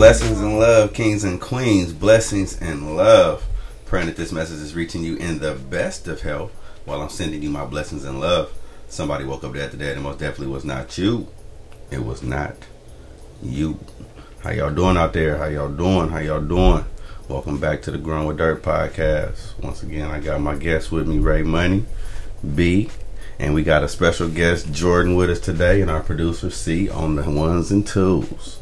Blessings and love, kings and queens. Blessings and love. Praying that this message is reaching you in the best of health while I'm sending you my blessings and love. Somebody woke up dead today, and most definitely was not you. It was not you. How y'all doing out there? How y'all doing? How y'all doing? Welcome back to the Grown with Dirt podcast. Once again, I got my guest with me, Ray Money, B, and we got a special guest, Jordan, with us today, and our producer, C, on the ones and twos.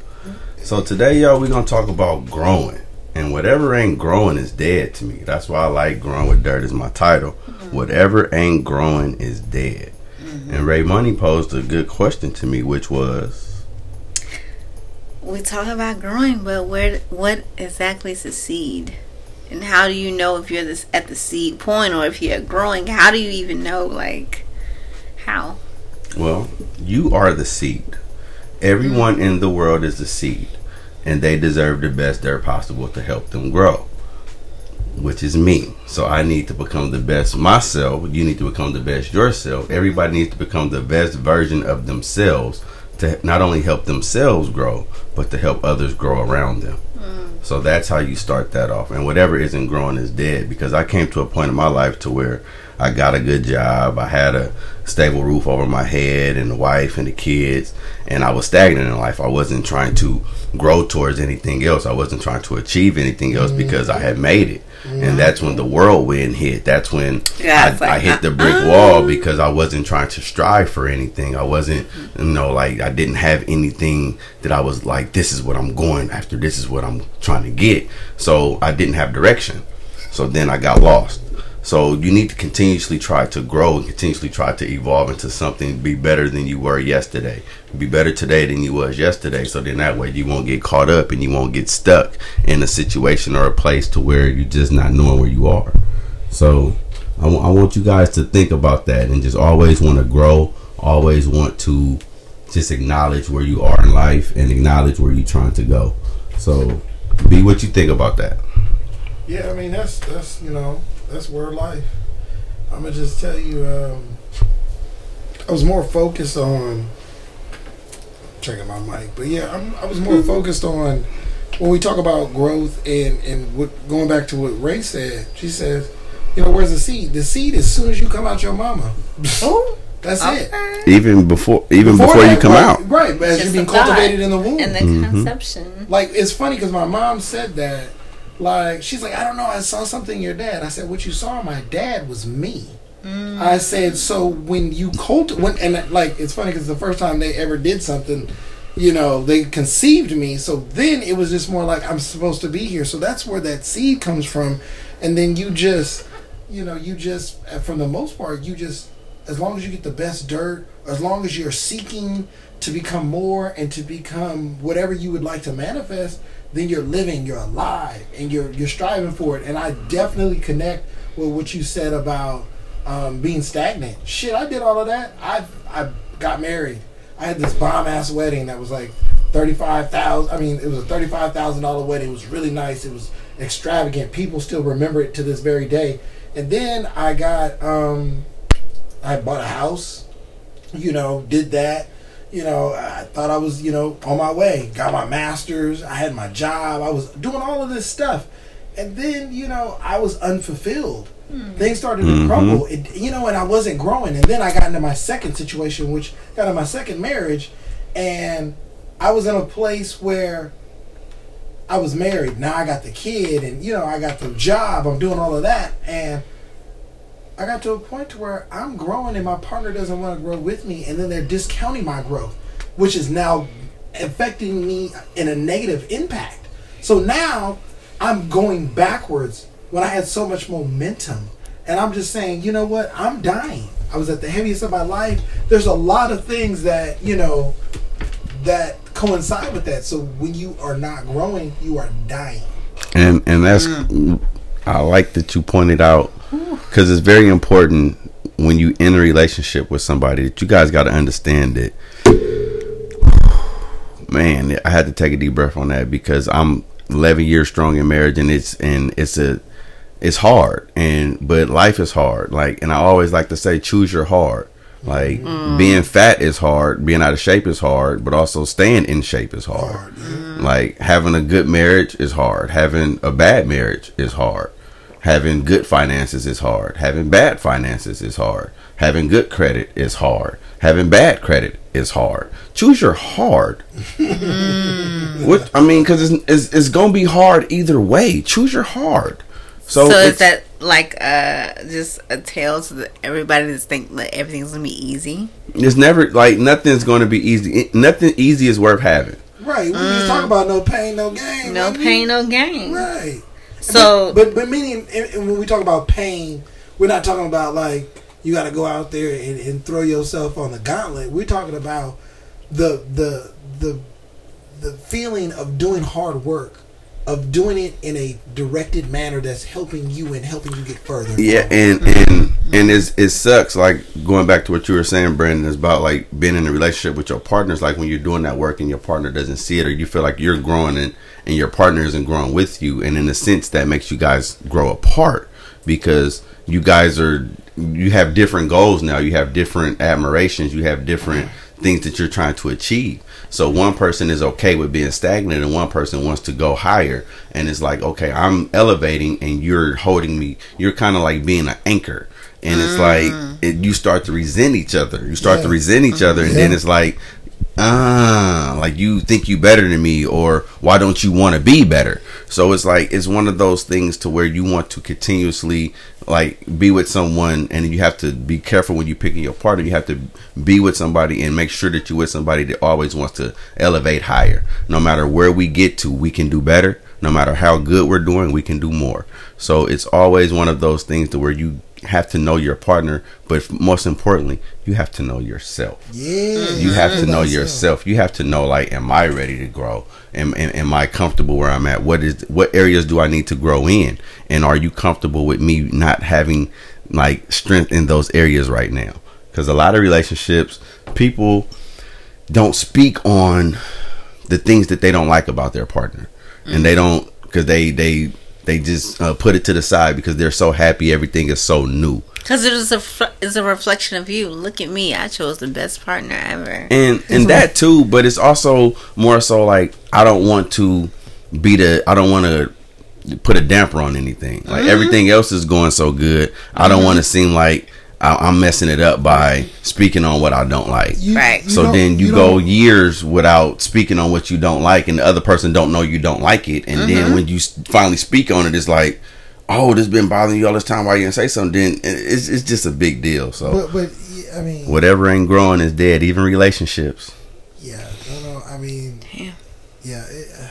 So today, y'all, we're gonna talk about growing. And whatever ain't growing is dead to me. That's why I like growing with dirt is my title. Mm-hmm. Whatever ain't growing is dead. Mm-hmm. And Ray Money posed a good question to me, which was, we talk about growing, but where what exactly is a seed? And how do you know if you're this at the seed point or if you're growing? How do you even know like how? well, you are the seed. Everyone in the world is the seed, and they deserve the best they're possible to help them grow, which is me. So I need to become the best myself. You need to become the best yourself. Everybody needs to become the best version of themselves to not only help themselves grow, but to help others grow around them. Mm. So that's how you start that off. And whatever isn't growing is dead because I came to a point in my life to where I got a good job, I had a stable roof over my head and the wife and the kids, and I was stagnant in life. I wasn't trying to grow towards anything else. I wasn't trying to achieve anything else because I had made it. And that's when the whirlwind hit. That's when Yeah, I, like, I hit uh, the brick uh-uh. wall because I wasn't trying to strive for anything. I wasn't, you know, like I didn't have anything that I was like, this is what I'm going after. This is what I'm trying to get. So I didn't have direction. So then I got lost. So you need to continuously try to grow and continuously try to evolve into something, be better than you were yesterday. Be better today than you was yesterday. So then that way you won't get caught up and you won't get stuck in a situation or a place to where you're just not knowing where you are. So I I want you guys to think about that and just always want to grow, always want to just acknowledge where you are in life and acknowledge where you're trying to go. So be what you think about that. Yeah, I mean that's that's you know that's word life. I'm gonna just tell you, um, I was more focused on checking my mic, but yeah, I'm, I was more focused on when we talk about growth and and what, going back to what Ray said. She says, you know, where's the seed? The seed as soon as you come out your mama. Oh, That's it. Even before even before, you that, come right, out. right? As you're being a thought. cultivated in the womb. and the Mhm. conception. Like it's funny because my mom said that. Like she's like, I don't know. I saw something in your dad. I said, what you saw in my dad was me. I said, so when you cult when and like it's funny because the first time they ever did something, you know, they conceived me. So then it was just more like I'm supposed to be here. So that's where that seed comes from, and then you just, you know, you just uh, from the most part, you just as long as you get the best dirt, as long as you're seeking to become more and to become whatever you would like to manifest, then you're living, you're alive, and you're you're striving for it. And I definitely connect with what you said about um, being stagnant. Shit, I did all of that. I I got married. I had this bomb ass wedding that was like thirty five thousand. I mean, it was a thirty five thousand dollar wedding. It was really nice. It was extravagant. People still remember it to this very day. And then I got um, I bought a house. You know, did that. You know, I thought I was you know on my way. Got my masters. I had my job. I was doing all of this stuff. And then you know I was unfulfilled. Things started to Mhm. crumble. It, you know, and I wasn't growing. And then I got into my second situation, which got into my second marriage, and I was in a place where I was married. Now I got the kid, and you know I got the job. I'm doing all of that, and I got to a point to where I'm growing, and my partner doesn't want to grow with me, and then they're discounting my growth, which is now affecting me in a negative impact. So now I'm going backwards when I had so much momentum. And I'm just saying, you know what? I'm dying. I was at the heaviest of my life. There's a lot of things that, you know, that coincide with that. So when you are not growing, you are dying. and and that's mm. I like that you pointed out because it's very important when you in a relationship with somebody that you guys got to understand it. Man, I had to take a deep breath on that because I'm 11 years strong in marriage and it's and it's a it's hard and but life is hard. Like and I always like to say choose your hard like mm. being fat is hard being out of shape is hard but also staying in shape is hard. Like having a good marriage is hard. Having a bad marriage is hard having good finances is hard having bad finances is hard having good credit is hard having bad credit is hard choose your hard what I mean, because it's, it's it's gonna be hard either way. Choose your hard. So, So, it's- is that like uh just a tale to the, everybody to think that everything's gonna be easy? it's never like nothing's gonna be easy. Nothing easy is worth having. Right. We just talk about no pain, no gain. No baby. pain, no gain. Right. So but but meaning and, and when we talk about pain, we're not talking about like you got to go out there and, and throw yourself on the gauntlet. We're talking about the the the the feeling of doing hard work, of doing it in a directed manner that's helping you and helping you get further. Yeah, and mm-hmm. and and it's, it sucks. Like going back to what you were saying, Brandon, is about like being in a relationship with your partners. Like when you're doing that work and your partner doesn't see it, or you feel like you're growing and and your partner isn't growing with you, and in a sense that makes you guys grow apart because you guys are you have different goals now. You have different admirations. You have different things that you're trying to achieve. So one person is okay with being stagnant and one person wants to go higher and it's like, okay, I'm elevating and you're holding me. You're kind of like being an anchor. And it's like mm. it, you start to resent each other. You start to resent each other and then mm-hmm. it's like ah, like you think you better than me or why don't you want to be better? So it's like it's one of those things to where you want to continuously like be with someone and you have to be careful when you're picking your partner. You have to be with somebody and make sure that you're with somebody that always wants to elevate higher. No matter where we get to, we can do better. No matter how good we're doing, we can do more. So it's always one of those things to where you have to know your partner, but most importantly, you have to know yourself. Yeah. you have to know yourself. you have to know like am i ready to grow? Am, am, am i comfortable where i'm at? What is what areas do i need to grow in? And are you comfortable with me not having like strength in those areas right now? Because a lot of relationships people don't speak on the things that they don't like about their partner. And mm. they don't because they they they just uh, put it to the side because they're so happy everything is so new because it is a it's a reflection of you. Look at me. I chose the best partner ever. and and that too but it's also more so like i don't want to be the i don't want to put a damper on anything like everything else is going so good i don't want to seem like I, i'm messing it up by speaking on what i don't like You- Right. you so then you, you go don't- years without speaking on what you don't like and the other person don't know you don't like it and then when you finally speak on it it's like oh this has been bothering you all this time why you didn't say something then it's, it's just a big deal so But but I mean, whatever ain't growing is dead even relationships yeah. No, no. I mean, Yeah. yeah. It, uh,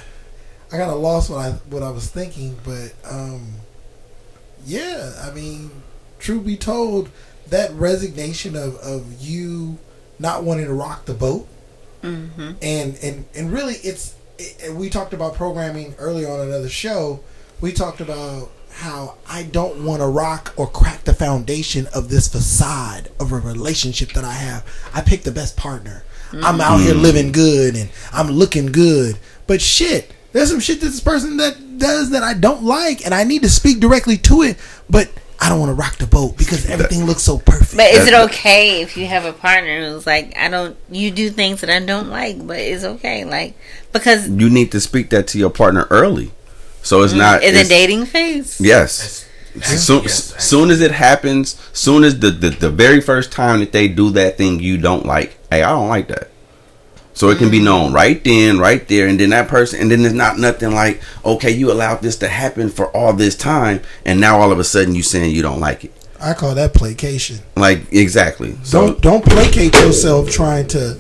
I kind of lost what I what I was thinking, but um, yeah. I mean, truth be told, that resignation of of you not wanting to rock the boat, Mm-hmm. and and and really, it's. It, we talked about programming earlier on another show. We talked about how I don't want to rock or crack the foundation of this facade of a relationship that I have. I picked the best partner. I'm out here living good and I'm looking good. But shit, there's some shit that this person that does that I don't like and I need to speak directly to it, but I don't want to rock the boat because everything looks so perfect. But is it okay if you have a partner who's like, I don't, you do things that I don't like, but it's okay, like because you need to speak that to your partner early. So it's mm, not in the dating phase. Yes. Soon, Yes. soon as it happens, soon as the, the the very first time that they do that thing you don't like, hey, I don't like that. So it can be known right then, right there, and then that person, and then there's not nothing like, okay, you allowed this to happen for all this time, and now all of a sudden you saying you don't like it. I call that placation. Like exactly. So Don't don't placate yourself trying to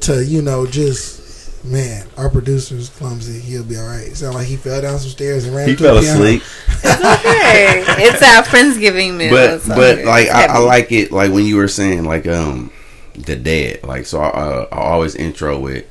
to you know just Man, our producer's clumsy. He'll be all right. Sound like he fell down some stairs and ran. He into fell a piano. asleep. It's okay, it's our friendsgiving meal. but so but like I, I like it like when you were saying like um the dead like so I, uh, I always intro with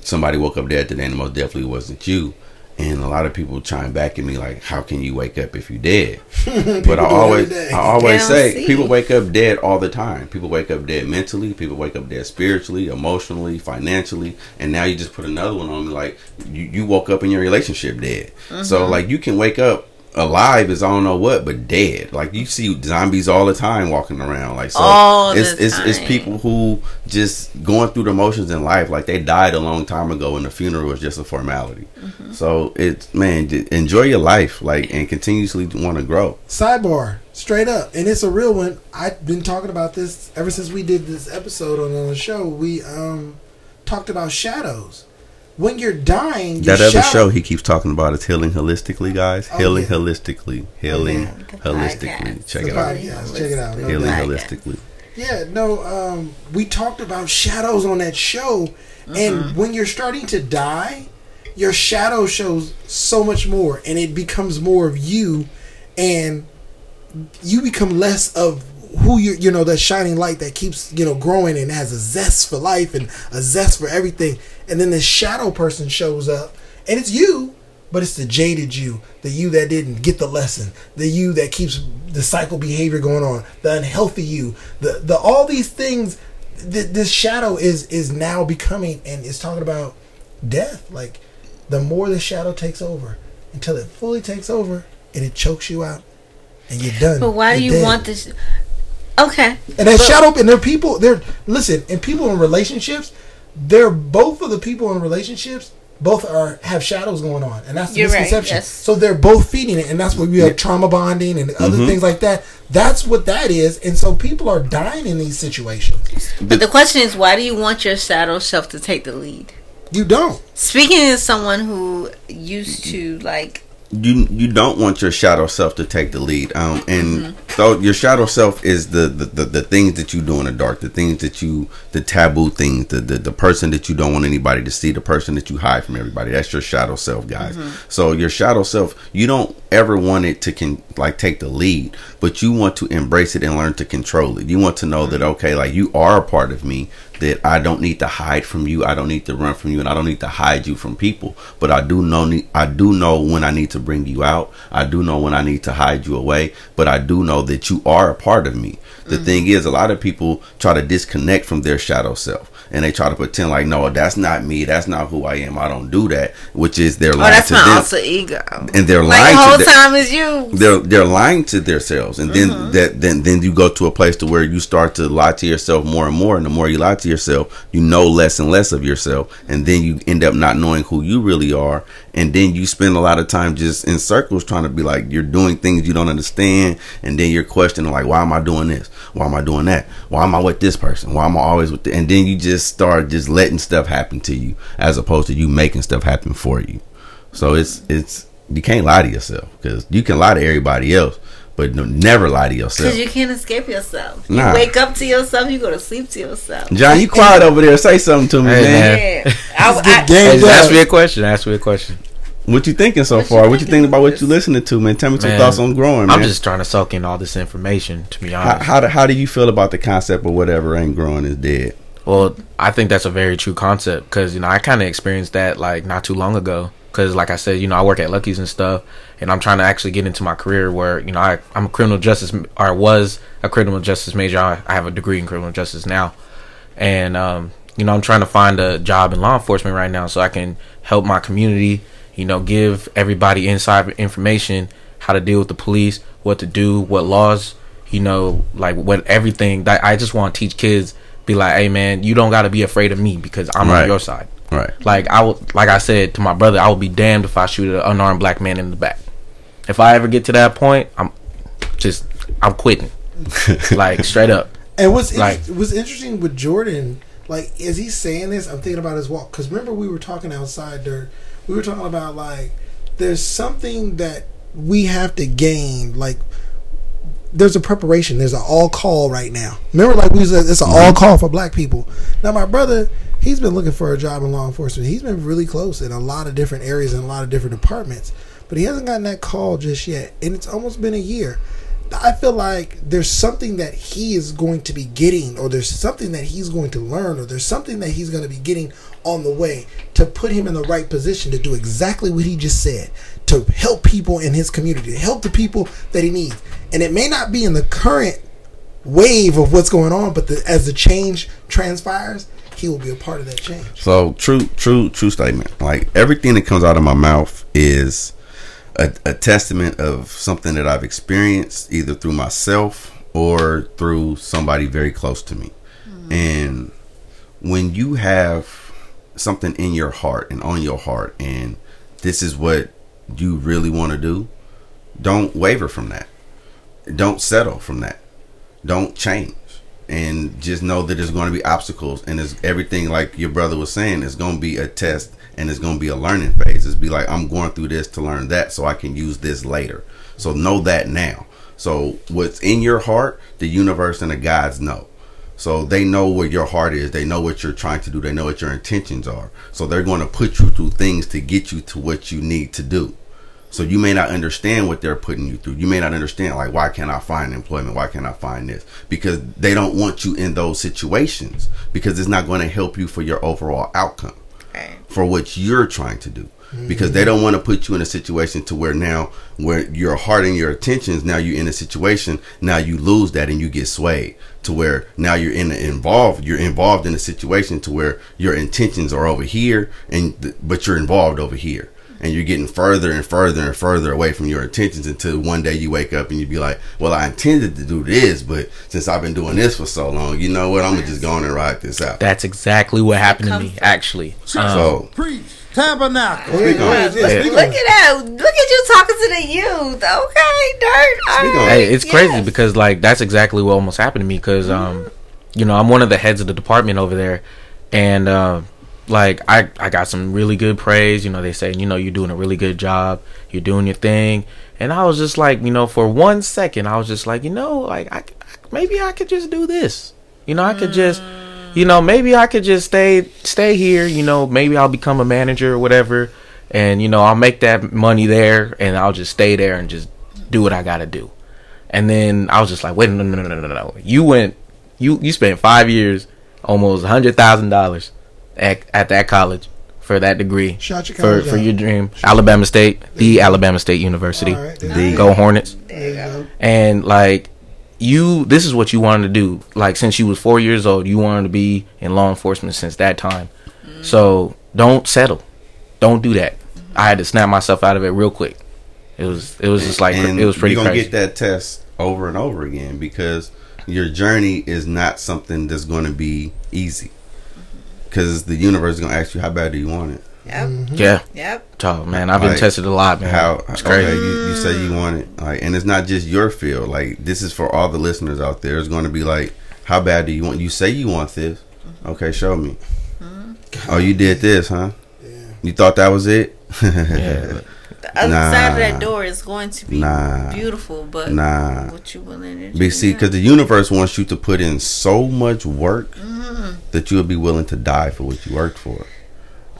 somebody woke up dead today and it most definitely wasn't you and a lot of people chime back at me like how can you wake up if you dead but I do it every always. I always say see. people wake up dead all the time people wake up dead mentally people wake up dead spiritually emotionally financially and now you just put another one on me like you, you woke up in your relationship dead so Mm-hmm. like you can wake up alive is I don't know what, but dead. Like you see zombies all the time walking around. Like so, All it's the it's it's people who just going through the motions in life. Like they died a long time ago, and the funeral was just a formality. Mm-hmm. So it's man, enjoy your life, like and continuously want to grow. Sidebar, straight up, and it's a real one. I've been talking about this ever since we did this episode on the show. We um talked about shadows. When you're dying, your That other shadow- show he keeps talking about is healing holistically, guys. Oh, healing yeah. holistically, healing Yeah, holistically. podcast. Check The it out. podcast. Check it out. No Healing. Podcast. holistically. Yeah, no, um, we talked about shadows on that show, and when you're starting to die, your shadow shows so much more, and it becomes more of you, and you become less of who you you know that shining light that keeps you know growing and has a zest for life and a zest for everything, and then this shadow person shows up, and it's you. But it's the jaded you, the you that didn't get the lesson, the you that keeps the cycle behavior going on, the unhealthy you, the the all these things. Th- this shadow is is now becoming, and it's talking about death. Like the more the shadow takes over, until it fully takes over, and it chokes you out, and you're done. But why do You're dead. want this? Okay, And that But- shadow, and there are people. They're listen, and people in relationships. They're both of the people in relationships. Both are have shadows going on, and that's the You're right, misconception. yes. So they're both feeding it, and that's what we have trauma bonding and other mm-hmm. things like that. That's what that is, and so people are dying in these situations. but the question is, why do you want your shadow self to take the lead? You don't. Speaking as someone who used to like, you you don't want your shadow self to take the lead um and Mm-hmm. so your shadow self is the the, the the things that you do in the dark the things that you the taboo things the, the the person that you don't want anybody to see the person that you hide from everybody that's your shadow self guys Mm-hmm. so your shadow self you don't ever wanted to can like take the lead but you want to embrace it and learn to control it you want to know that mm-hmm. okay like you are a part of me that I don't need to hide from you. I don't need to run from you, and I don't need to hide you from people. But I do know I do know when I need to bring you out. I do know when I need to hide you away. But I do know that you are a part of me. The mm-hmm. thing is, a lot of people try to disconnect from their shadow self, and they try to pretend like, no, that's not me. That's not who I am. I don't do that. Which is their oh, that's my them, alter ego. and they're Like lying the whole their, time is you. they're they're lying to themselves and then mm-hmm. that then then you go to a place to where you start to lie to yourself more and more and the more you lie to yourself you know less and less of yourself and then you end up not knowing who you really are and then you spend a lot of time just in circles trying to be like you're doing things you don't understand and then you're questioning like why am i doing this why am i doing that why am i with this person why am i always with the-? and then you just start just letting stuff happen to you as opposed to you making stuff happen for you so it's it's you can't lie to yourself because you can lie to everybody else, but no, never lie to yourself. Because you can't escape yourself. Nah. You wake up to yourself. You go to sleep to yourself. John, you quiet over there. Say something to me, Hey, man. man. Yeah. I, I, Hey, ask me a question. Ask me a question. What you thinking so What you far? what you thinking thinking about what this? you listening to, man? Tell me some Man, thoughts on growing, man. I'm just trying to soak in all this information. To be how, honest, how, do, how do you feel about the concept of whatever ain't growing is dead? well, I think that's a very true concept because you know I kind of experienced that like not too long ago. Because like I said, you know I work at Lucky's and stuff, and I'm trying to actually get into my career where you know I I'm a criminal justice or I was a criminal justice major. I, I have a degree in criminal justice now, and um, you know I'm trying to find a job in law enforcement right now so I can help my community. You know, give everybody inside information how to deal with the police, what to do, what laws. You know, like what everything. That I just want to teach kids. Be like, hey man, you don't got to be afraid of me because I'm Right. on your side. Right. Like I would, like I said to my brother, I would be damned if I shoot an unarmed black man in the back. If I ever get to that point, I'm just I'm quitting. like straight up. And what's in- Like- what's interesting with Jordan, like, is he saying this? I'm thinking about his walk because remember we were talking outside, Dirt. We were talking about like there's something that we have to gain. Like, there's a preparation. There's an all call right now. Remember, like we said, it's an all mm-hmm. call for Black people. Now, my brother, he he's been looking for a job in law enforcement. He's been really close in a lot of different areas and a lot of different departments, but he hasn't gotten that call just yet. And it's almost been a year. I feel like there's something that he is going to be getting, or there's something that he's going to learn, or there's something that he's going to be getting on the way to put him in the right position to do exactly what he just said to help people in his community, to help the people that he needs. And it may not be in the current wave of what's going on, but the, as the change transpires, he will be a part of that change. So true, true, true statement. Like everything that comes out of my mouth is a, a testament of something that I've experienced either through myself or through somebody very close to me. Mm-hmm. And when you have something in your heart and on your heart, and this is what you really want to do, don't waver from that. Don't settle from that. Don't change. And just know that there's going to be obstacles, and it's everything like your brother was saying. It's going to be a test, and it's going to be a learning phase. It's be like I'm going through this to learn that, so I can use this later. So know that now. So what's in your heart, the universe and the gods know. So they know where your heart is. They know what you're trying to do. They know what your intentions are. So they're going to put you through things to get you to what you need to do. So you may not understand what they're putting you through. You may not understand like why can't I find employment? Why can't I find this? Because they don't want you in those situations because it's not going to help you for your overall outcome Right. for what you're trying to do because they don't want to put you in a situation to where now where your heart and your attentions now you're in a situation now you lose that and you get swayed to where now you're in involved you're involved in a situation to where your intentions are over here and but you're involved over here and you're getting further and further and further away from your intentions until one day you wake up and you be like, well, I intended to do this, but since I've been doing this for so long, you know what? I'm gonna just go on and ride this out. That's exactly what happened to me, actually. Um, So Preach. Tabernacle. Speak on it. Yeah, Speak speak on on Look at that! Look at you talking to the youth. Okay, dirt. All Speak on right. Hey, it's crazy Yes. because like that's exactly what almost happened to me because um, you know, I'm one of the heads of the department over there, and uh, like I I got some really good praise. You know, they say you know you're doing a really good job, you're doing your thing, and I was just like you know for one second I was just like you know like I maybe I could just do this. You know, I could just you know maybe I could just stay stay here. You know, maybe I'll become a manager or whatever. And you know I'll make that money there, and I'll just stay there and just do what I gotta do. And then I was just like, wait, no, no, no, no, no, no. You went, you you spent five years, almost a hundred thousand dollars at at that college for that degree Shout your for for out. your dream. Alabama State, the Alabama State University. All right, there The- Go Hornets. There you go. And like you, this is what you wanted to do. Like since you was four years old, you wanted to be in law enforcement since that time. Mm-hmm. So don't settle. Don't do that. I had to snap myself out of it real quick. It was it was just like and it was pretty you're gonna crazy. get that test over and over again because your journey is not something that's going to be easy because the universe is going to ask you how bad do you want it? Yep. Mm-hmm. yeah. Yep. Oh man, I've been Like, tested a lot, man. how it's okay crazy. you, you say you want it like and it's not just your field. Like this is for all the listeners out there. It's going to be like how bad do you want you say you want this. Mm-hmm. Okay show me. Mm-hmm. Oh you did this huh? You thought that was it? Yeah, The other Nah. side of that door is going to be Nah. beautiful, but Nah. what you willing to do? But see, because the universe wants you to put in so much work Mm-hmm. that you'll be willing to die for what you worked for,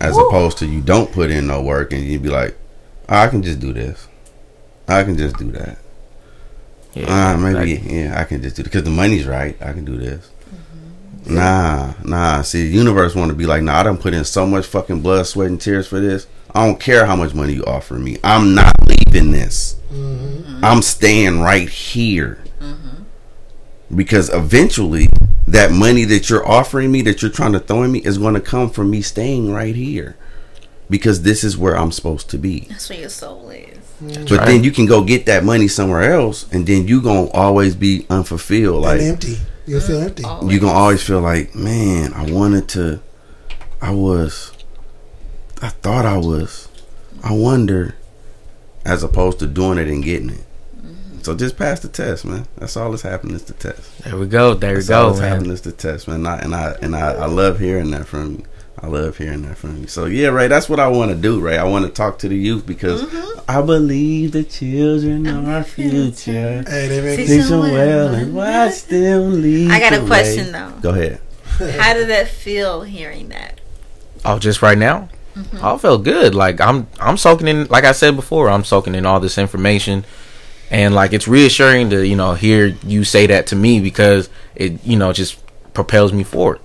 as opposed to you don't put in no work and you'd be like, "Oh, I can just do this, I can just do that. yeah. Ah, maybe Like, yeah, I can just do because the money's right. I can do this. Mm-hmm. Nah, nah. See, the universe want to be like, nah. I done put in so much fucking blood, sweat, and tears for this. I don't care how much money you offer me. I'm not leaving this. Mm-hmm. I'm staying right here. Mm-hmm. Because eventually, that money that you're offering me, that you're trying to throw in me, is going to come from me staying right here. Because this is where I'm supposed to be. that's where your soul is. But right. then you can go get that money somewhere else, and then you gonna always be unfulfilled. Like and empty. You'll feel mm, empty. Oh. you gonna always feel like, man, I wanted to, I was, I thought I was, I wonder, as opposed to doing it and getting it. So just pass the test, man. That's all that's happening is the test. there we go. There we That's all go, that's happening man. is the test, man. And I and I and I, I love hearing that from you. I love hearing that from you. So yeah, Ray, that's what I want to do, Ray. I want to talk to the youth because Mm-hmm. I believe the children are our future. Hey, they make Teach me them well and watch them lead. I got a question, way. though. Go ahead. How did that feel hearing that? Oh, just right now, I felt good. Like I'm, I'm soaking in. Like I said before, I'm soaking in all this information, and like it's reassuring to you know hear you say that to me because it you know just propels me forward.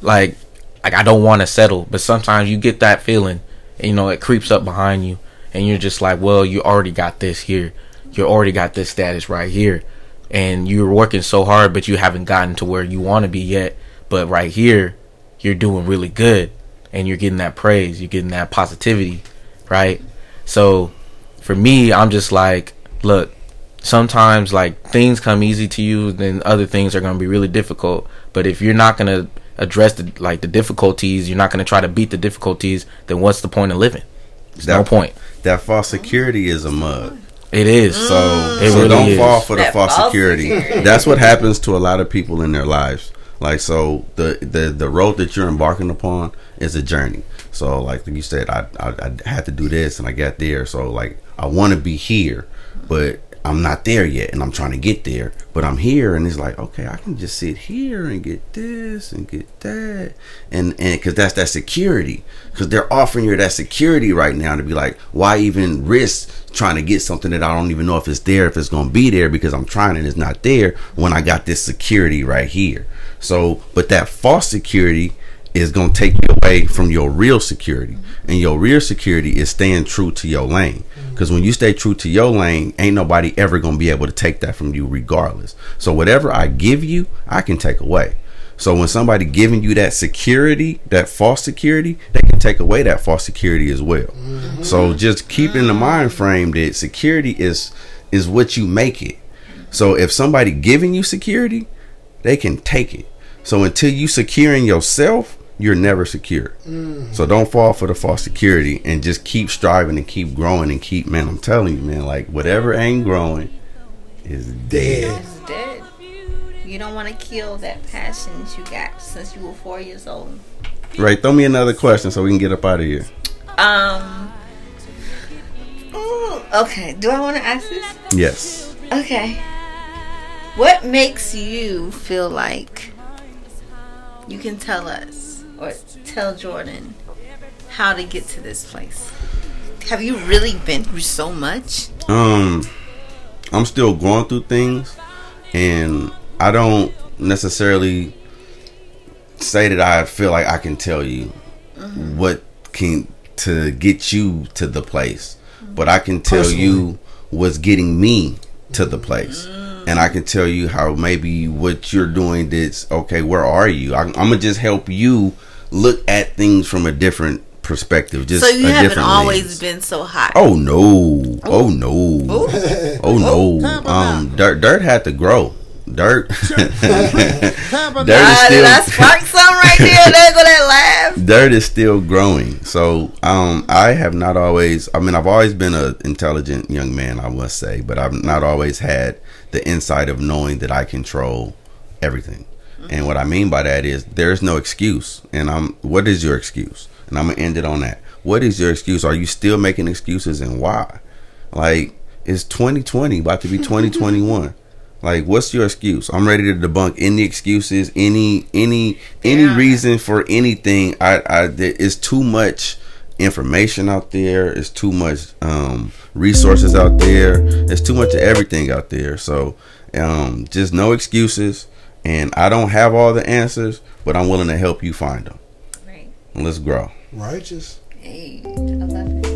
Like, like I don't want to settle, but sometimes you get that feeling, and you know it creeps up behind you, and you're just like, well, you already got this here, you already got this status right here, and you're working so hard, but you haven't gotten to where you want to be yet. But right here, you're doing really good and you're getting that praise, you're getting that positivity, right? So for me, I'm just like, look, sometimes like things come easy to you, then other things are going to be really difficult. But if you're not going to address the like the difficulties, you're not going to try to beat the difficulties, then what's the point of living? There's no That- point. That false security is a mug. It is. So, It so really don't is. fall for the false false security. security. That's what happens to a lot of people in their lives. Like so, the the the road that you're embarking upon is a journey. So, like you said, I I, I had to do this and I got there. So, like I want to be here, but I'm not there yet, and I'm trying to get there. But I'm here, and it's like okay, I can just sit here and get this and get that, and and because that's that security. Because they're offering you that security right now to be like, why even risk trying to get something that I don't even know if it's there, if it's going to be there because I'm trying and it's not there when I got this security right here. So, but that false security is going to take you away from your real security. And your real security is staying true to your lane. Because when you stay true to your lane, ain't nobody ever going to be able to take that from you regardless. So, whatever I give you, I can take away. So when somebody giving you that security, that false security, they can take away that false security as well. So just keep in the mind frame that security is is what you make it. So if somebody giving you security, they can take it. So until you securing yourself, you're never secure. So don't fall for the false security and just keep striving and keep growing and keep man, I'm telling you, man, like whatever ain't growing is dead. It's dead. You don't want to kill that passion that you got since you were four years old. Right, throw me another question so we can get up out of here. Um. Ooh, okay. Do I want to ask this? Yes. Okay. What makes you feel like you can tell us or tell Jordan how to get to this place? Have you really been through so much? um i'm still going through things and i don't necessarily say that i feel like i can tell you what can to get you to the place but i can tell you what's getting me to the place. And i can tell you how maybe what you're doing that's okay where are you? I, i'm gonna just help you look at things from a different perspective just so you a haven't different always lens. been so hot. Oh no! Oh no! Oh no! Um, dirt, dirt had to grow. Dirt, dirt is Ah, did I still spark some right there? There go that laugh. dirt is still growing. So, um, I have not always. I mean, I've always been an intelligent young man, I must say, but I've not always had the insight of knowing that I control everything. And what I mean by that is there's no excuse. And I'm. What is your excuse? And I'm gonna end it on that. What is your excuse? Are you still making excuses, and why? Like it's 2020, about to be 2021. Like, what's your excuse? I'm ready to debunk any excuses, any any any Yeah. reason for anything. I I there is too much information out there. It's too much um resources out there. It's too much of everything out there. So um just no excuses. And I don't have all the answers, but I'm willing to help you find them. Right. Let's grow. Righteous. Hey, I love it.